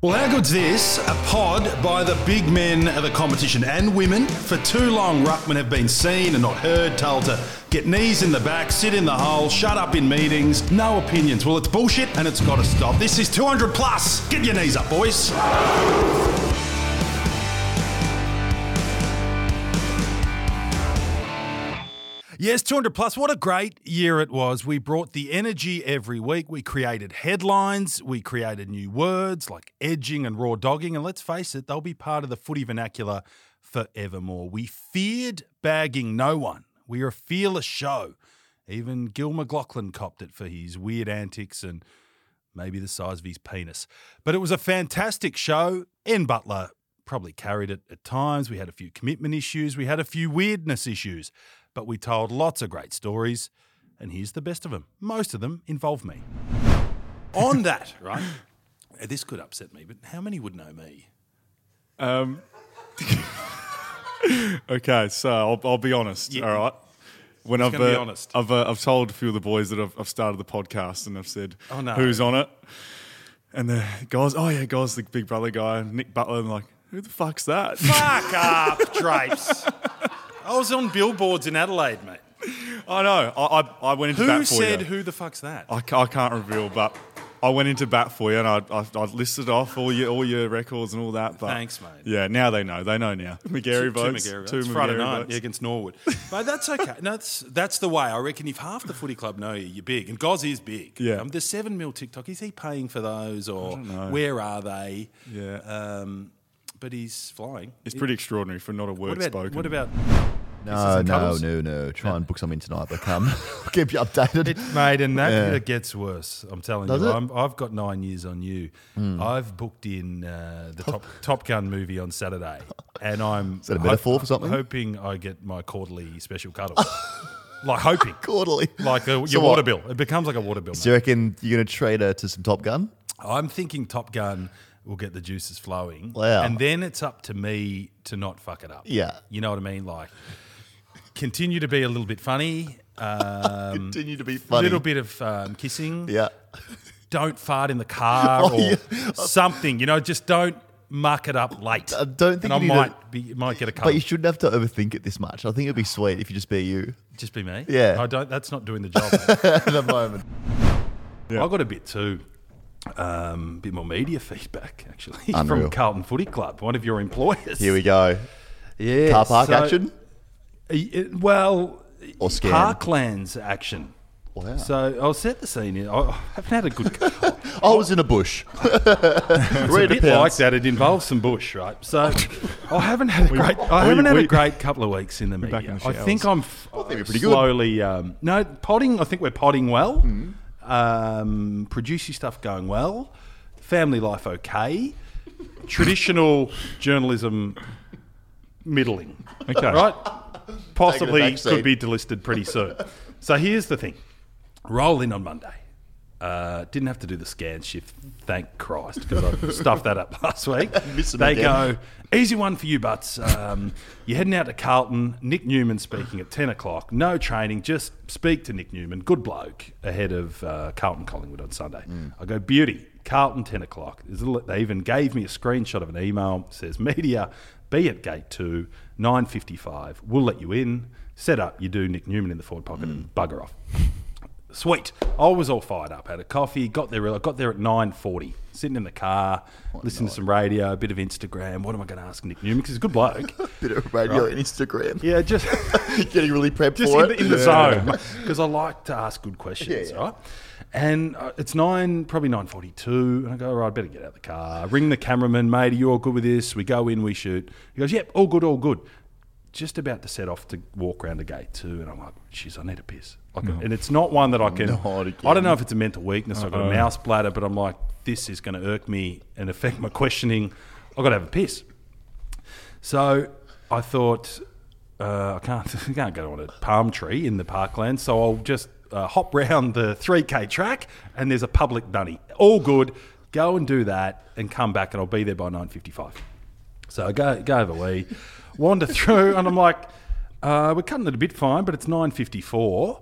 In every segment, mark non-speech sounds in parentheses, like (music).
Well, how good's this? A pod by the big men of the competition and women. For too long, Ruckman have been seen and not heard, told to get knees in the back, sit in the hole, shut up in meetings, no opinions. Well, it's bullshit and it's got to stop. This is 200 plus. Get your knees up, boys. Yes, 200 plus. What a great year it was. We brought the energy every week. We created headlines. We created new words like edging and raw dogging. And let's face it, they'll be part of the footy vernacular forevermore. We feared bagging no one. We are a fearless show. Even Gil McLachlan copped it for his weird antics and maybe the size of his penis. But it was a fantastic show. Ian Butler probably carried it at times. We had a few commitment issues. We had a few weirdness issues but we told lots of great stories, and here's the best of them. Most of them involve me. On that, (laughs) right? This could upset me, but how many would know me? Um, (laughs) okay, so I'll, I'll be honest. Yeah. All right. When I've gonna be uh, honest. I've uh, I've told a few of the boys that I've, I've started the podcast and I've said Oh, no. who's on it, and the guys, oh yeah, guys, the Big Brother guy, Nick Butler, and like, who the fuck's that? Fuck up, (laughs) Drapes. I was on billboards in Adelaide, mate. I know. I, I, I went into Who bat for said you. who said who the fuck's that? I, ca- I can't reveal, but I went into bat for you and I, I, I listed off all your all your records and all that. But Thanks, mate. Yeah, now they know. They know now. McGarry Two votes. McGarry votes. Friday McGarry night votes. yeah, against Norwood. but that's okay. No, that's, that's the way. I reckon if half the footy club know you, you're big. And Goz is big. Yeah. Um, there's seven mil TikTok. Is he paying for those or where are they? Yeah. Um, but he's flying. It's pretty extraordinary for not a What word about, spoken. what about No, and no, no, no. Try and book something tonight, but come. (laughs) I'll keep you updated. It, mate, and that Yeah. it gets worse. I'm telling Does you. it? I'm, I've got nine years on you. I've booked in uh, the top, top Gun movie on Saturday, and I'm Is that a metaphor for something? Hoping I get my quarterly special cuddle. (laughs) like hoping, Quarterly. like a, your So water what? bill. It becomes like a water bill. Do you reckon you're going to trade her to some Top Gun? I'm thinking Top Gun will get the juices flowing, Wow. and then it's up to me to not fuck it up. Yeah. you know what I mean. Like, continue to be a little bit funny. Um, Continue to be funny. a little bit of um, kissing. Yeah. don't fart in the car (laughs) Oh, or yeah. something. You know, just don't muck it up late. I don't think and I you need might be might get a But you shouldn't have to overthink it this much. I think it'd be sweet if you just be you just be me. Yeah. I don't. That's not doing the job. (laughs) at the moment. I got a bit too. Um, bit more media feedback actually (laughs) from Carlton Footy Club, one of your employers. Here we go. Yeah, Car park so- action? It- well, Or scam? Parklands action. Wow. So I'll set the scene. I haven't had a good. (laughs) I was in a bush. (laughs) It's a bit like that. It involves some bush, right? So I haven't had a great. I haven't had we- a great couple of weeks in the back media. in the I think. I'm f- think we're pretty good. slowly. Um, no, potting. I think we're potting well. Um, producing stuff going well. Family life okay. Traditional (laughs) journalism middling. Okay. Right. Possibly could be delisted pretty soon. So here's the thing. Roll in on Monday. Uh, didn't have to do the scan shift, thank Christ, because I (laughs) stuffed that up last week. (laughs) They again. go, easy one for you, Butts. Um, you're heading out to Carlton. Nick Newman speaking at 10 o'clock. No training, just speak to Nick Newman. Good bloke ahead of uh, Carlton Collingwood on Sunday. I go, beauty, Carlton 10 o'clock. A little- They even gave me a screenshot of an email. says, media, be at gate 2, 9.55. We'll let you in. Set up, you do Nick Newman in the forward pocket and bugger off. Sweet. I was all fired up. Had a coffee. Got there. I got there at nine forty. Sitting in the car, listening to some radio, a bit of Instagram. What am I going to ask Nick Newman? Because he's a good bloke. (laughs) Bit of radio and Instagram. yeah, just (laughs) Getting really prepped just for in it. the, in the Yeah. zone (laughs) because I like to ask good questions, Yeah, yeah. right? And uh, it's nine, probably nine forty-two, and I go, all right, I better get out of the car. Ring the cameraman, mate. Are you all good with this? We go in, we shoot. He goes, yep, all good, all good. Just about to set off to walk around the gate too, and I'm like, jeez, I need a piss. Like, And it's not one that I can. (laughs) Not I don't know if it's a mental weakness. I've got a mouse bladder, but I'm like, this is going to irk me and affect my questioning. I've got to have a piss. So I thought uh, I can't (laughs) I can't go on a palm tree in the parkland, so I'll just uh, hop round the 3k track, and there's a public dunny. All good. Go and do that, and come back, and I'll be there by 9:55. So I go go over we wander (laughs) through, and I'm like, uh, we're cutting it a bit fine, but it's 9:54.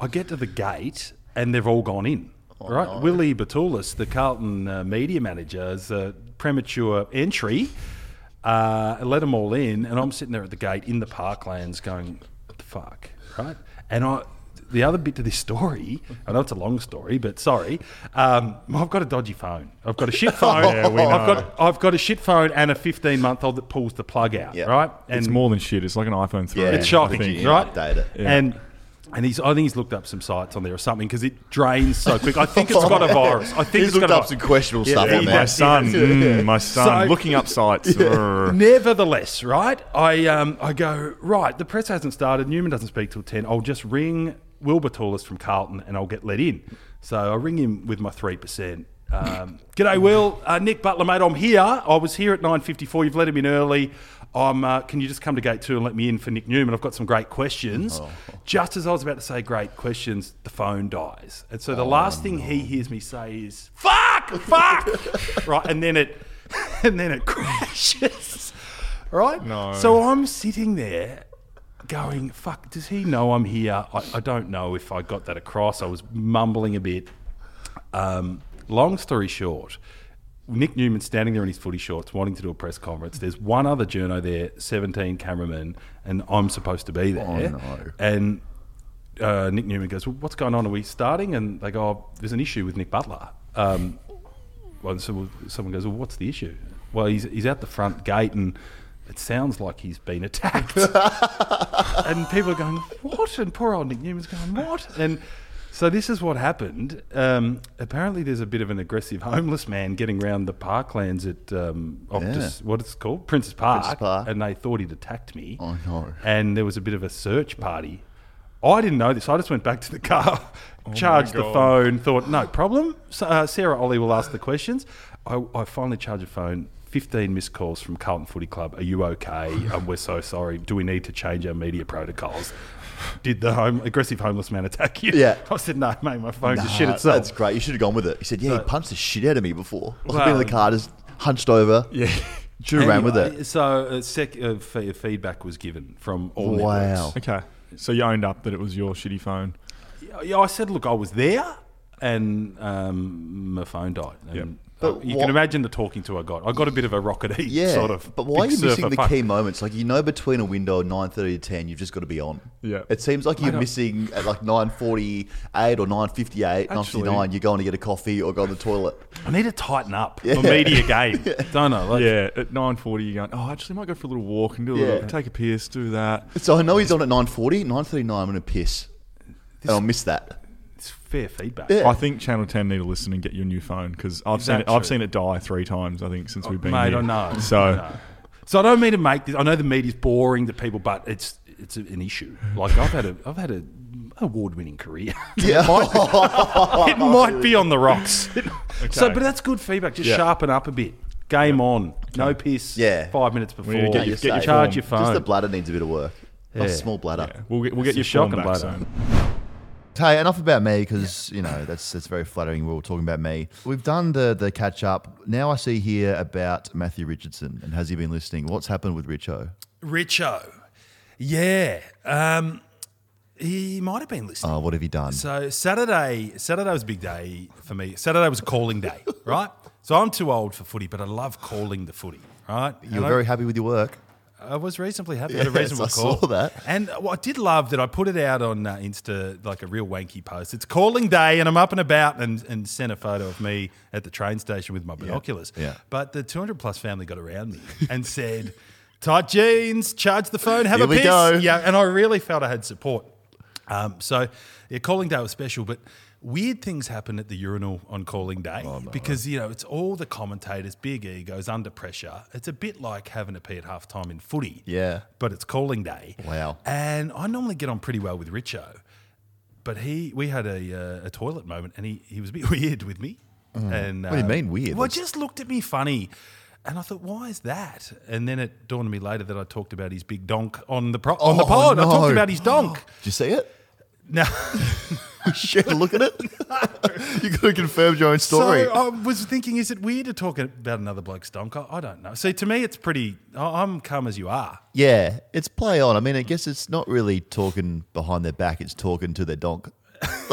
I get to the gate, and they've all gone in. right? Willie Batulis, the Carlton uh, media manager, is a premature entry. Uh, let them all in, and I'm sitting there at the gate in the parklands going, what the fuck, right? And I, the other bit to this story, I know it's a long story, but sorry, um, I've got a dodgy phone. I've got a shit (laughs) phone. Yeah, we know. I've got I've got a shit phone and a 15 month old that pulls the plug out, Yeah. right? And It's more than shit. It's like an iPhone 3. Yeah. it's shocking, right? update it. Yeah. And and he's I think he's looked up some sites on there or something because it drains so quick. I think it's got a (laughs) virus. I think He's it's got looked a up vi- some questionable Yeah, stuff yeah, on my there. does. son, mm, (laughs) my son, So- looking up sites. Urgh. Nevertheless, right? I um I go right. The press hasn't started. Newman doesn't speak till ten. I'll just ring Wilbur Tallest from Carlton and I'll get let in. So I ring him with my three percent. Um, G'day, Will. Uh, Nick Butler, mate. I'm here. I was here at nine fifty four. You've let him in early. I'm. Uh, can you just come to gate two and let me in for Nick Newman? I've got some great questions. Just as I was about to say great questions, the phone dies, and so the last thing he hears me say is "fuck, fuck," (laughs) right, and then it, (laughs) and then it crashes right? No. So I'm sitting there going, fuck, does he know I'm here? I, I don't know if I got that across. I was mumbling a bit. Um, long story short, Nick Newman standing there in his footy shorts wanting to do a press conference. There's one other journo there, 17 cameramen, and I'm supposed to be there. no. And uh, Nick Newman goes, well, what's going on? Are we starting? And they go, oh, there's an issue with Nick Butler. Um, well, so someone goes, well, what's the issue? Well, he's, he's out the front gate and it sounds like he's been attacked. (laughs) and people are going, what? And poor old Nick Newman's going, what? And so this is what happened. Um, apparently, there's a bit of an aggressive homeless man getting around the parklands at um, Optus, what it's called, Princes Park, Princes Park. and they thought he'd attacked me. Oh, no. And there was a bit of a search party. I didn't know this. I just went back to the car, (laughs) charged the phone, thought, no problem. So, uh, Sarah Olle will ask the questions. I, I finally charged the phone. 15 missed calls from Carlton Footy Club. Are you okay? (laughs) Um, we're so sorry. Do we need to change our media protocols? Did the home, aggressive homeless man attack you? Yeah. (laughs) I said, no, mate, my phone just shit itself. That's great. You should have gone with it. He said, "Yeah, he punched the shit out of me before. (laughs) I've Well, been in the car, just hunched over. Yeah. Should have ran with it. So uh, sec, uh, fe- feedback was given from all Wow. networks. Okay. So you owned up that it was your shitty phone. Yeah, I said, look, I was there, and um, my phone died. And Yep. But you what- can imagine the talking to I got. I got a bit of a rockety Yeah, sort of. but why are you missing the fuck. key moments? Like you know, between a window of nine thirty to ten, you've just got to be on. Yeah. it seems like you're missing at like nine forty eight or nine fifty eight, nine Actually- fifty nine. You're going to get a coffee or go to the toilet. I need to tighten up Yeah. my media game. (laughs) Don't I? Like, Yeah, at nine forty, you're going. Oh, actually, I might go for a little walk and do a Yeah. little, take a piss, do that. So I know he's on at 9.40, 9.39, I'm going to piss. and I'll miss that. It's fair feedback. Yeah. I think Channel Ten need to listen and get your new phone because I've Is seen that it. I've seen it die three times. I think since we've been Mate, here. I know. (laughs) So I know. so I don't mean to make this. I know the media's boring to people, but it's it's an issue. Like I've had a I've had a award winning career. (laughs) Yeah. it might be on the rocks. (laughs) So, but that's good feedback. Just Yeah. sharpen up a bit. Game on. No piss. Yeah. Five minutes before. need to get your- You're get your charge your phone. Just the bladder needs a bit of work. Not a small bladder. yeah, we'll get we'll get your a phone shocking back bladder. soon. Hey, enough about me because you know that's that's very flattering. We were talking about me. We've done the the catch up. Now I see here about Matthew Richardson and has he been listening? What's happened with Richo? Richo. Yeah. Um, he might have been listening. Oh, what have you done? So Saturday, Saturday was a big day for me. Saturday was a calling day, (laughs) right? So I'm too old for footy, but I love calling the footy, right? You're And I- very happy with your work. I was reasonably happy. I had a (laughs) reasonable I call. saw that. And I did love that I put it out on uh, Insta like a real wanky post. It's calling day, and I'm up and about and, and sent a photo of me at the train station with my binoculars. yeah. But the 200 plus family got around me and said, "Tight jeans, charge the phone, have Here a piss." go. Yeah, and I really felt I had support. Um, so yeah, calling day was special, but weird things happen at the urinal on calling day Oh, because you know it's all the commentators, big egos under pressure. It's a bit like having a pee at halftime in footy. Yeah. but it's calling day. Wow. And I normally get on pretty well with Richo, but he we had a, uh, a toilet moment, and he he was a bit (laughs) weird with me. And Mm. What do you uh, mean weird? Well, What's- just looked at me funny. And I thought, why is that? And then it dawned on me later that I talked about his big donk on the pro- on the Oh, pod. I talked about his donk. (gasps) Did you see it? No, (laughs) (laughs) Shit, look at it. (laughs) you could have confirmed your own story. So I was thinking, is it weird to talk about another bloke's donk? I, I don't know. See, to me, it's pretty. I'm calm as you are. yeah, it's play on. I mean, I guess it's not really talking behind their back; it's talking to their donk. (laughs)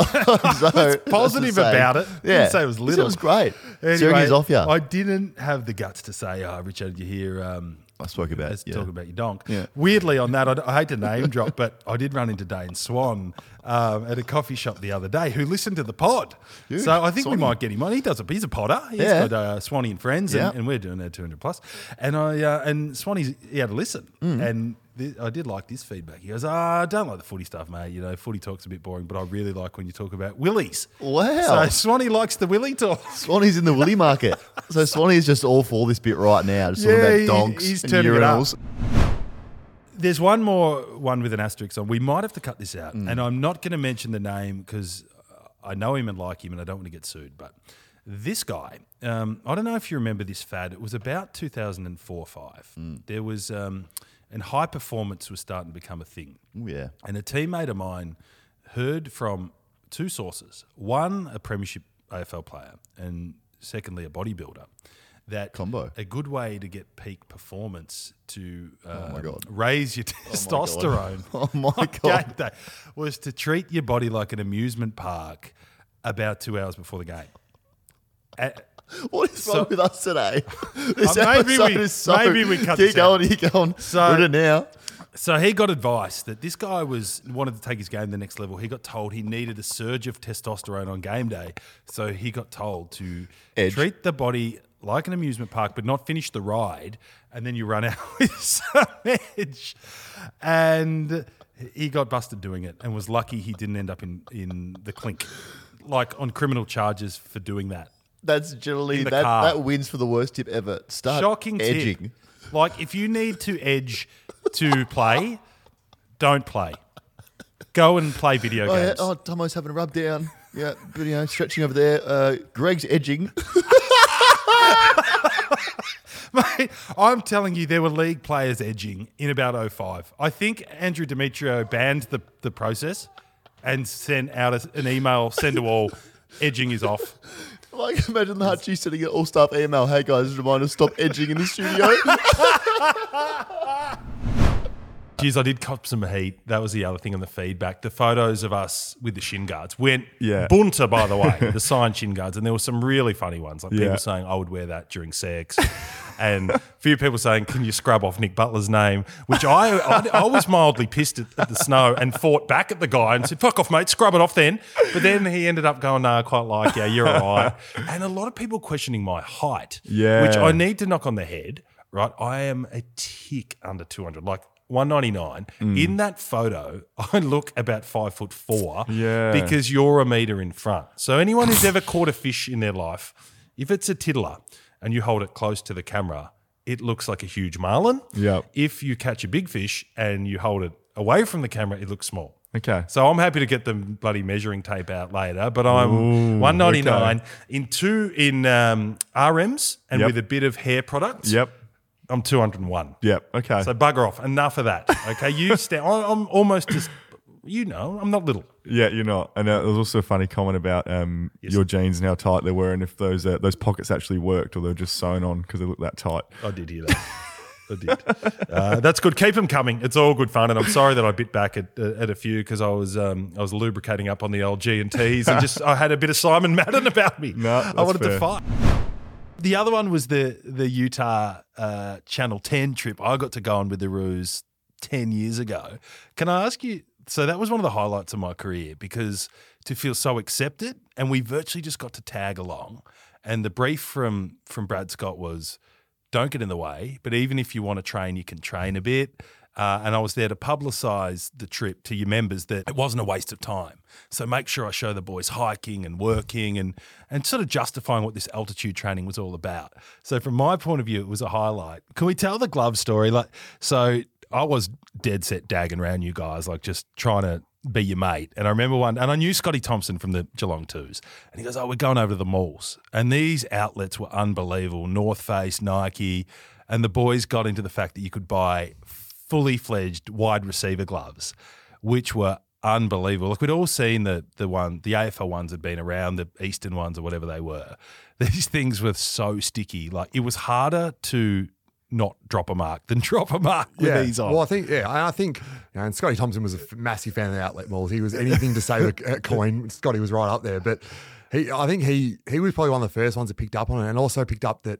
so, Positive about it. Yeah. Didn't say it was little. It was great. Anyway, Syracuse off you. I didn't have the guts to say, oh, Richard, you hear um, I spoke about Let's it. Yeah. talk about your donk. Yeah. Weirdly, on that, I, I hate to name drop, but I did run into Dane Swan um, at a coffee shop the other day who listened to the pod. So I think Swanee. we might get him on. He does a, he's a podder. He's Yeah. got uh, Swanee and friends, Yeah. and, and we're doing our 200 plus. And I uh, and Swanee's he had a listen, Mm. and th- I did like this feedback. He goes, "Ah, I don't like the footy stuff, mate. You know, footy talk's a bit boring, but I really like when you talk about willies." Wow. So Swanee likes the willy talk. (laughs) Swanee's in the Willy market. so Swanee's just all for this bit right now. Just talking Yeah, about he- donks he's and turning it up. urinals. There's one more one with an asterisk on. We might have to cut this out, Mm. and I'm not going to mention the name because I know him and like him, and I don't want to get sued. But this guy, um, I don't know if you remember this fad. It was about 2004 5. Mm. There was, um, and high performance was starting to become a thing. Ooh, yeah. And a teammate of mine heard from two sources: one, a premiership AFL player, and secondly, a bodybuilder. That Combo. a good way to get peak performance to um, my God. raise your testosterone (laughs) Oh my (laughs) God. game day was to treat your body like an amusement park about two hours before the game. Uh, What is wrong with us today? (laughs) This Uh, maybe episode we- is so. maybe we cut keep going, out. keep going. So- Read it now. So he got advice that this guy was wanted to take his game to the next level. He got told he needed a surge of testosterone on game day, so he got told to Edge. treat the body like an amusement park, but not finish the ride, and then you run out (laughs) with some edge. And he got busted doing it, and was lucky he didn't end up in in the clink, like on criminal charges for doing that. That's generally that, car. that wins for the worst tip ever. Start Shocking edging. tip. Like if you need to edge to play, don't play. Go and play video Oh, yeah. games. oh, Tomo's having a rub down. Yeah, but, you know, stretching over there. Uh, Greg's edging. (laughs) (laughs) Mate, I'm telling you, there were league players edging in about 05. I think Andrew Demetriou banned the, the process and sent out a, an email, send to all, edging is off. Like, imagine the Hutchie sending an all staff email. Hey guys, remind us, stop edging in the studio. (laughs) Geez, I did cop some heat. That was the other thing on the feedback. The photos of us with the shin guards went Yeah. bunter, by the way, (laughs) the signed shin guards. And there were some really funny ones. Like Yeah. people saying, I would wear that during sex. (laughs) and a few people saying, Can you scrub off Nick Butler's name? Which I, I, I was mildly pissed at, at the snow and fought back at the guy and said, Fuck off, mate, scrub it off then. But then he ended up going, No, I quite like you. You're all right. (laughs) And a lot of people questioning my height, Yeah. which I need to knock on the head, right? I am a tick under 200, like 199. Mm. In that photo, (laughs) I look about five foot four Yeah. because you're a meter in front. So anyone who's ever caught a fish in their life, if it's a tiddler and you hold it close to the camera, it looks like a huge marlin. Yep. If you catch a big fish and you hold it away from the camera, it looks small. Okay. So I'm happy to get the bloody measuring tape out later, but I'm 199 in two in um, RMs and Yep. with a bit of hair products. Yep. I'm 201. Yep. Okay. So bugger off. Enough of that. Okay, you (laughs) stand. I'm almost just. You know, I'm not little. yeah, you're not. And uh, there was also a funny comment about um, your jeans and how tight they were, and if those uh, those pockets actually worked or they were just sewn on because they look that tight. I did hear that. I did. Uh, that's good. Keep them coming. It's all good fun, and I'm sorry that I bit back at, uh, at a few because I was um, I was lubricating up on the old G and T's and (laughs) just I had a bit of Simon Madden about me. No, I wanted to fair. fight. The other one was the the Utah uh, Channel 10 trip. I got to go on with the Roos 10 years ago. Can I ask you? So that was one of the highlights of my career because to feel so accepted, and we virtually just got to tag along. And the brief from from Brad Scott was, "Don't get in the way, but even if you want to train, you can train a bit." Uh, and I was there to publicise the trip to your members that it wasn't a waste of time. So make sure I show the boys hiking and working and and sort of justifying what this altitude training was all about. So from my point of view, it was a highlight. Can we tell the glove story? Like so, I was dead set dagging around you guys, like just trying to be your mate. And I remember one, and I knew Scotty Thompson from the Geelong Twos, and he goes, "Oh, we're going over to the malls," and these outlets were unbelievable: North Face, Nike, and the boys got into the fact that you could buy fully fledged wide receiver gloves, which were unbelievable. Like we'd all seen the the one, the AFL ones had been around, the Eastern ones or whatever they were. (laughs) These things were so sticky. Like it was harder to not drop a mark than (laughs) drop a mark with yeah. these on. Well, I think yeah, and I think you know, and Scotty Thompson was a massive fan of the outlet malls. He was anything to save a, a coin. Scotty was right up there, but he, I think he he was probably one of the first ones that picked up on it, and also picked up that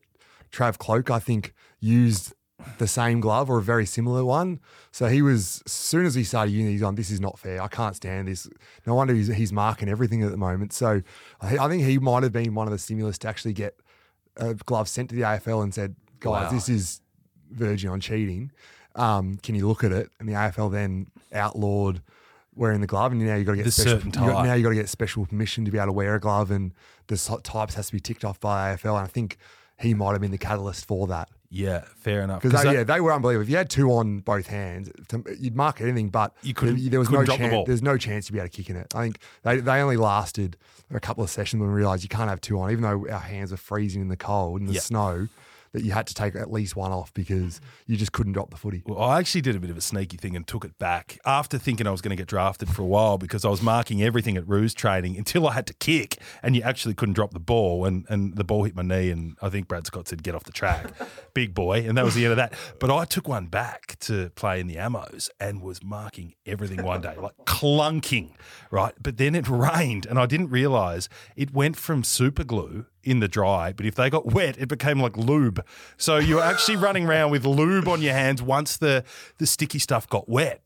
Trav Cloke, I think, used the same glove or a very similar one. So he was as soon as he started using, it, he's on. This is not fair. I can't stand this. No wonder he's, he's marking everything at the moment. So I, I think he might have been one of the stimulus to actually get a glove sent to the AFL and said, guys, Wow. this is verging on cheating. Um, can you look at it? And the AFL then outlawed wearing the glove, and now you got to get The special. certain you got- now you got to get special permission to be able to wear a glove, and the types has to be ticked off by AFL. And I think he might have been the catalyst for that yeah, fair enough. because yeah, they were unbelievable. If you had two on both hands, to, you'd mark anything, but You couldn't- There, there was couldn't no the chance. ball. There's no chance to be able to kick in it. I think they, they only lasted a couple of sessions when we realised you can't have two on, even though our hands are freezing in the cold and the Yeah. snow. That you had to take at least one off because you just couldn't drop the footy. Well, I actually did a bit of a sneaky thing and took it back after thinking I was going to get drafted for a while because I was marking everything at Roos training until I had to kick and you actually couldn't drop the ball and, and the ball hit my knee and I think Brad Scott said get off the track, (laughs) big boy, and that was the end of that. But I took one back to play in the Amos and was marking everything one day, like clunking, right? But then it rained and I didn't realize it went from super glue in the dry, but if they got wet, it became like lube. So you were actually running around with lube on your hands once the the sticky stuff got wet.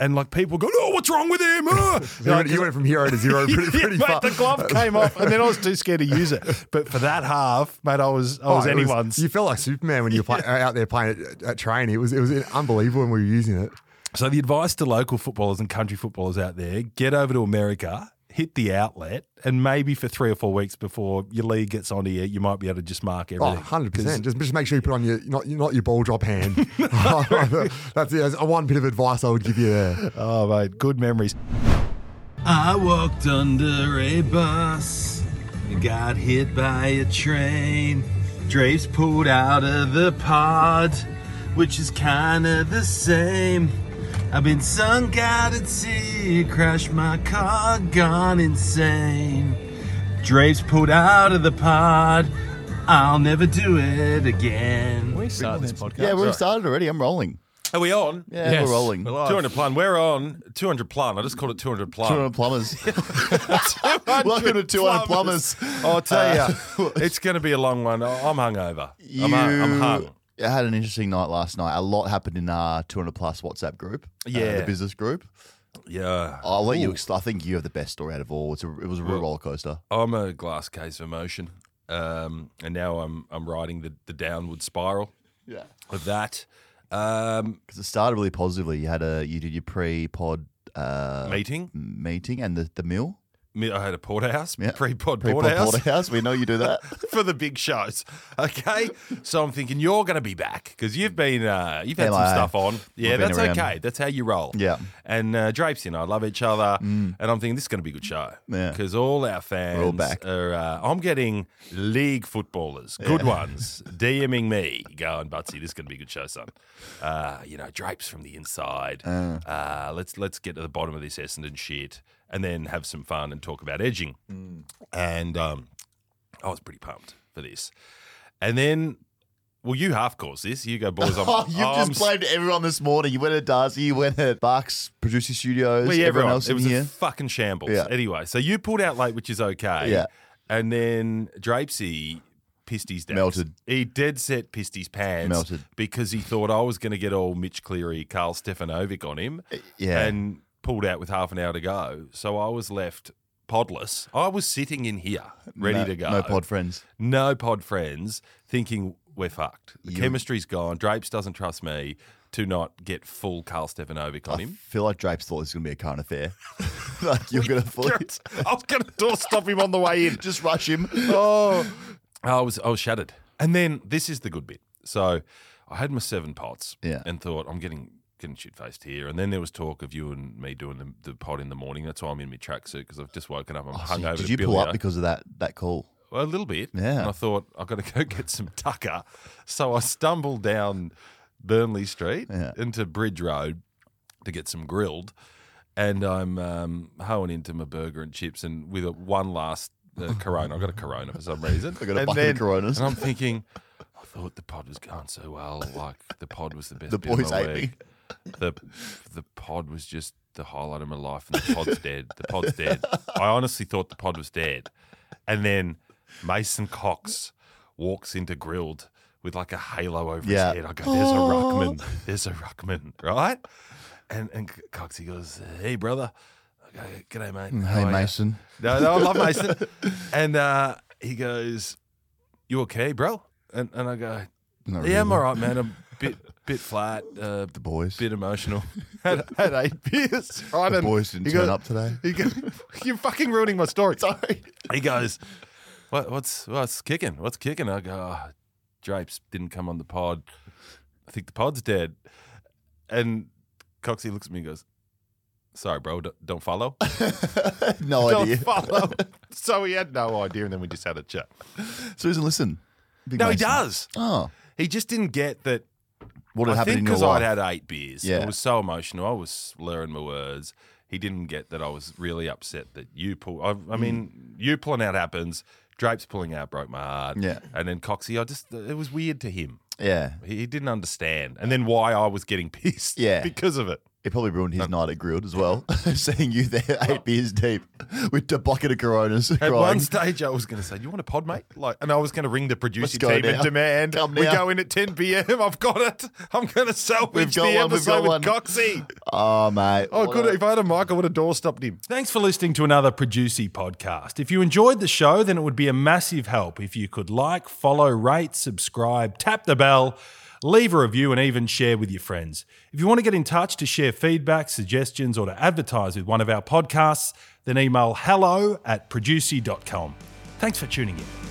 And like people go, oh, what's wrong with him? Ah." (laughs) You went, you went from hero to (laughs) zero pretty, Yeah, pretty mate, fast. the glove came off, and then I was too scared to use it. But for that half, mate, I was I was Oh, it anyone's. you felt like Superman when you were play, (laughs) out there playing at, at training. It was it was unbelievable when we were using it. So the advice to local footballers and country footballers out there: get over to America, hit the outlet, and maybe for three or four weeks before your league gets onto you, you might be able to just mark Oh, everything. 100 percent. Just just make sure you put on your not not your ball drop hand. (laughs) (laughs) that's, that's one bit of advice I would give you there. Oh, mate, good memories. I walked under a bus, and got hit by a train. Drapes pulled out of the pod, which is kinda the same. I've been sunk out at sea, crashed my car, gone insane. Drapes pulled out of the pod, I'll never do it again. We started this podcast. Yeah, we've started already. I'm rolling. Are we on? Yeah, Yes. we're rolling. We're live. 200 plum. We're on 200 plum. I just called it 200 plum. 200 plumbers. (laughs) Welcome to 200 plumbers. I'll tell you, uh, (laughs) it's going to be a long one. I'm hungover. You I'm, hung, I'm hung. I had an interesting night last night. A lot happened in our 200 plus WhatsApp group. uh, Yeah. the business group. Yeah. I'll let you. Ex- I think you have the best story out of all. It's a, it was a real roller coaster. I'm a glass case of emotion. Um, and now I'm I'm riding the, the downward spiral Yeah. of that. Um, Because it started really positively. You had a you did your pre-pod uh, meeting. meeting and the the meal. I had a porterhouse, Yeah. pre-pod Pre-pod porterhouse. porterhouse. We know you do that. (laughs) for the big shows. Okay, so I'm thinking you're going to be back because you've been uh, you've had some stuff on. Yeah, that's okay. That's how you roll. Yeah. Mm. and uh, Drapes and I love each other, and I'm thinking this is going to be a good show. Yeah. because all our fans all back. are. Uh, I'm getting league footballers, good ones, (laughs) DMing me, going Butsy, this is going to be a good show, son. Uh, you know, Drapes from the inside. Uh, let's let's get to the bottom of this Essendon shit, and then have some fun and talk about edging. Mm. And um, I was pretty pumped for this. And then, well, you half course this. You go, boys. (laughs) I'm, Oh, you've I'm just blamed everyone this morning. You went at Darcy, you went at Bucks, Producer Studios, Well, everyone, yeah, everyone. else It was here. a fucking shambles. Yeah. Anyway, so you pulled out late, which is okay. Yeah. And then Drapesy pissed his dax. Melted. He dead set pissed his pants. Melted. Because he thought I was going to get all Mitch Cleary, Karl Stefanovic on him. yeah. And pulled out with half an hour to go. So I was left podless. I was sitting in here, ready no, to go. No pod friends. no pod friends, thinking we're fucked. The You- chemistry's gone. Drapes doesn't trust me to not get full Karl Stefanovic on I him. I feel like Drapes thought this was going to be a current affair. (laughs) like you're going (laughs) to fully I was going to stop him on the way in. (laughs) just rush him. Oh, I was I was shattered. And then this is the good bit. So I had my seven pots, Yeah. and thought I'm getting getting shit faced here. And then there was talk of you and me doing the, the pod in the morning. That's why I'm in my tracksuit because I've just woken up. I'm So hungover. did you pull up because of that that call? A little bit. Yeah. And I thought, I've got to go get some tucker. So I stumbled down Burnley Street Yeah. into Bridge Road to get some Grill'd. And I'm um, hoeing into my burger and chips and with a one last uh, (laughs) Corona. I've got a Corona for some reason. I got a And bucket of Coronas. And I'm thinking, I thought the pod was going so well. Like the pod was the (laughs) best. The bit of boys my hate me. Week. The the pod was just the highlight of my life, and the pod's (laughs) dead. The pod's dead. I honestly thought the pod was dead, and then Mason Cox walks into Grill'd with like a halo over Yeah. his head. I go, "There's a ruckman. There's a ruckman, right?" And and Coxie goes, "Hey, brother." I go, "G'day, mate. How Hey, are ya?" Mason. No, no, I love (laughs) Mason. and uh, he goes, "You okay, bro?" And and I go, Not "Yeah, I'm all right, man. I'm a bit bit flat, uh, The boys. bit emotional. (laughs) had, had eight beers. Right, The and boys didn't he turn goes- up today. He goes, (laughs) "You're fucking ruining my story." (laughs) Sorry. He goes, what, "What's what's kicking? What's kicking?" I go, oh, "Drapes didn't come on the pod. I think the pod's dead." And Coxie looks at me and goes, "Sorry, bro. Don't, don't follow." no idea. don't idea. follow. so he had no idea, and then we just had a chat. Susan, listen. Big No, he Mason. does. Oh. He just didn't get that. What had I happened think in your because? I'd had eight beers. Yeah. I was so emotional. I was slurring my words. He didn't get that I was really upset that you pull. I, I mm. mean, you pulling out happens. Drapes pulling out broke my heart. Yeah. And then Coxie, I just it was weird to him. yeah. He, he didn't understand, and then why I was getting (laughs) pissed. Yeah. because of it. It probably ruined his night at Grill'd as well. (laughs) Seeing you there, eight beers deep, with a bucket of Coronas. At crying. one stage, I was going to say, "Do you want a pod, mate?" Like, and I was going to ring the producing go team and demand Come we now. go in at 10 p.m. I've got it. I'm going to salvage got the one, we've got episode with one. Coxie. Oh, mate. Oh, good. a- If I had a mic, I would have door stopped him. Thanks for listening to another Producey podcast. If you enjoyed the show, then it would be a massive help if you could like, follow, rate, subscribe, tap the bell, leave a review, and even share with your friends. If you want to get in touch to share feedback, suggestions, or to advertise with one of our podcasts, then email hello at producey.com. Thanks for tuning in.